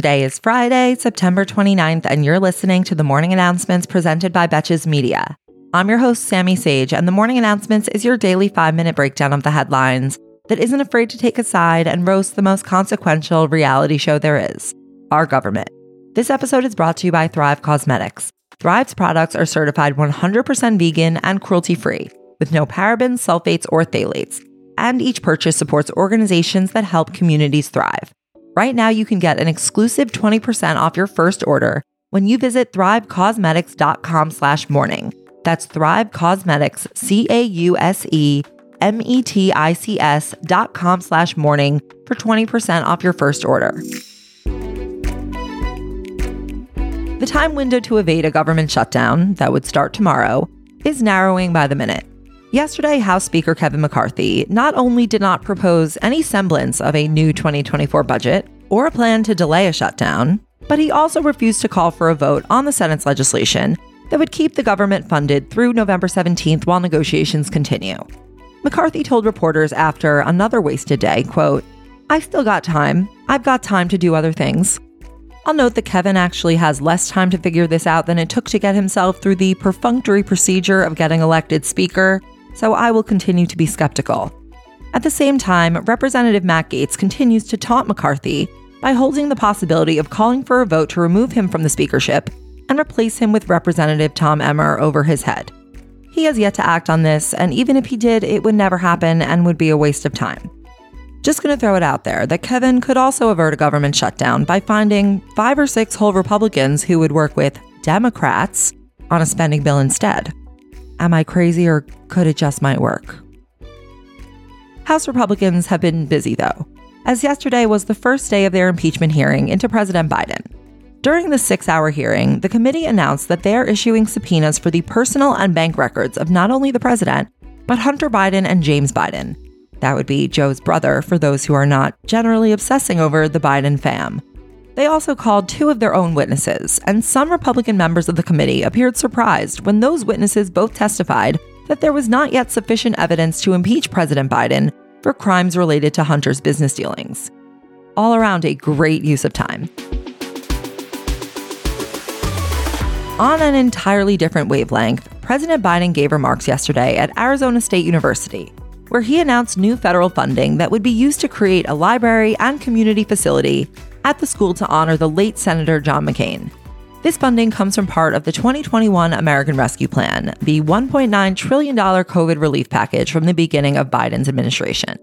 Today is Friday, September 29th, and you're listening to the morning announcements presented by Betches Media. I'm your host, Sammy Sage, and the morning announcements is your daily five minute breakdown of the headlines that isn't afraid to take a side and roast the most consequential reality show there is our government. This episode is brought to you by Thrive Causemetics. Thrive's products are certified 100% vegan and cruelty free, with no parabens, sulfates, or phthalates. And each purchase supports organizations that help communities thrive. Right now, you can get an exclusive 20% off your first order when you visit thrivecausemetics.com slash morning. That's Thrive Causemetics, C-A-U-S-E-M-E-T-I-C-S dot com slash morning for 20% off your first order. The time window to evade a government shutdown that would start tomorrow is narrowing by the minute. Yesterday, House Speaker Kevin McCarthy not only did not propose any semblance of a new 2024 budget or a plan to delay a shutdown, but he also refused to call for a vote on the Senate's legislation that would keep the government funded through November 17th while negotiations continue. McCarthy told reporters after another wasted day, quote, I still got time. I've got time to do other things. I'll note that Kevin actually has less time to figure this out than it took to get himself through the perfunctory procedure of getting elected Speaker, so I will continue to be skeptical. At the same time, Representative Matt Gaetz continues to taunt McCarthy by holding the possibility of calling for a vote to remove him from the speakership and replace him with Representative Tom Emmer over his head. He has yet to act on this, and even if he did, it would never happen and would be a waste of time. Just going to throw it out there that Kevin could also avert a government shutdown by finding five or six whole Republicans who would work with Democrats on a spending bill instead. Am I crazy or could it just might work? House Republicans have been busy though, as yesterday was the first day of their impeachment hearing into President Biden. During the six hour hearing, the committee announced that they are issuing subpoenas for the personal and bank records of not only the president, but Hunter Biden and James Biden, that would be Joe's brother for those who are not generally obsessing over the Biden fam. They also called two of their own witnesses, and some Republican members of the committee appeared surprised when those witnesses both testified that there was not yet sufficient evidence to impeach President Biden for crimes related to Hunter's business dealings. All around, a great use of time. On an entirely different wavelength, President Biden gave remarks yesterday at Arizona State University where he announced new federal funding that would be used to create a library and community facility at the school to honor the late Senator John McCain. This funding comes from part of the 2021 American Rescue Plan, the $1.9 trillion COVID relief package from the beginning of Biden's administration.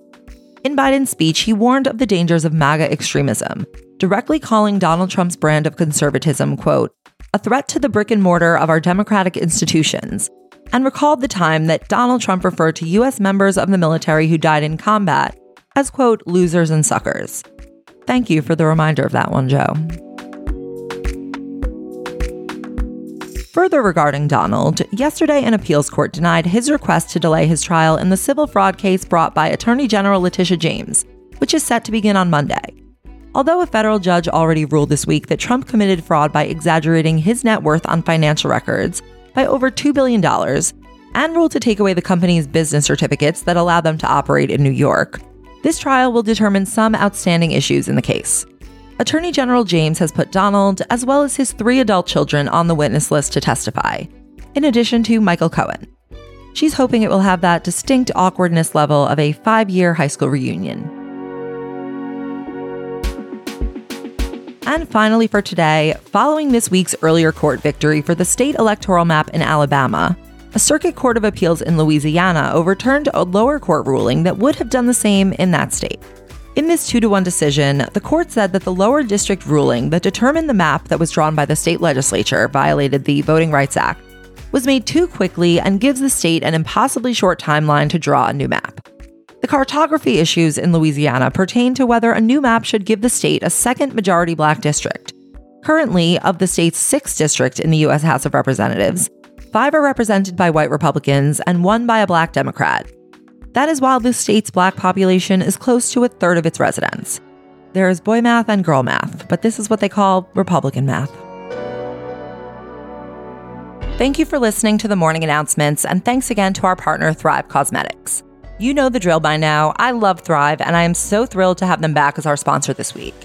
In Biden's speech, he warned of the dangers of MAGA extremism, directly calling Donald Trump's brand of conservatism, quote, a threat to the brick and mortar of our democratic institutions, and recalled the time that Donald Trump referred to U.S. members of the military who died in combat as, quote, losers and suckers. Thank you for the reminder of that one, Joe. Further regarding Donald, yesterday an appeals court denied his request to delay his trial in the civil fraud case brought by Attorney General Letitia James, which is set to begin on Monday. Although a federal judge already ruled this week that Trump committed fraud by exaggerating his net worth on financial records, by over $2 billion and ruled to take away the company's business certificates that allow them to operate in New York. This trial will determine some outstanding issues in the case. Attorney General James has put Donald, as well as his three adult children, on the witness list to testify, in addition to Michael Cohen. She's hoping it will have that distinct awkwardness level of a five year high school reunion. And finally, for today, following this week's earlier court victory for the state electoral map in Alabama, a circuit court of appeals in Louisiana overturned a lower court ruling that would have done the same in that state. In this 2 to 1 decision, the court said that the lower district ruling that determined the map that was drawn by the state legislature violated the Voting Rights Act was made too quickly and gives the state an impossibly short timeline to draw a new map. The cartography issues in Louisiana pertain to whether a new map should give the state a second majority black district. Currently, of the state's sixth district in the U.S. House of Representatives, five are represented by white Republicans and one by a black Democrat. That is while the state's black population is close to a third of its residents. There is boy math and girl math, but this is what they call Republican math. Thank you for listening to the morning announcements, and thanks again to our partner, Thrive Causemetics. You know the drill by now. I love Thrive, and I am so thrilled to have them back as our sponsor this week.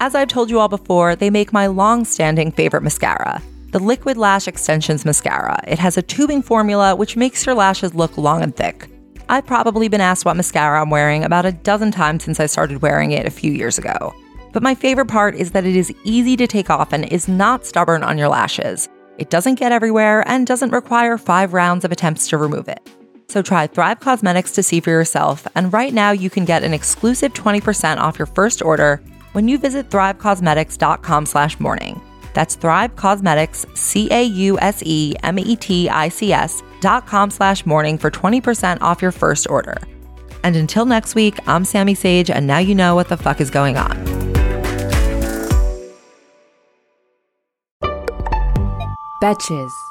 As I've told you all before, they make my long standing favorite mascara, the Liquid Lash Extensions Mascara. It has a tubing formula which makes your lashes look long and thick. I've probably been asked what mascara I'm wearing about a dozen times since I started wearing it a few years ago. But my favorite part is that it is easy to take off and is not stubborn on your lashes. It doesn't get everywhere and doesn't require five rounds of attempts to remove it. So try Thrive Causemetics to see for yourself, and right now you can get an exclusive 20% off your first order when you visit thrivecausemetics.com slash morning. That's Thrive Causemetics, C-A-U-S-E-M-E-T-I-C-S dot com slash morning for 20% off your first order. And until next week, I'm Sammy Sage, and now you know what the fuck is going on. Betches.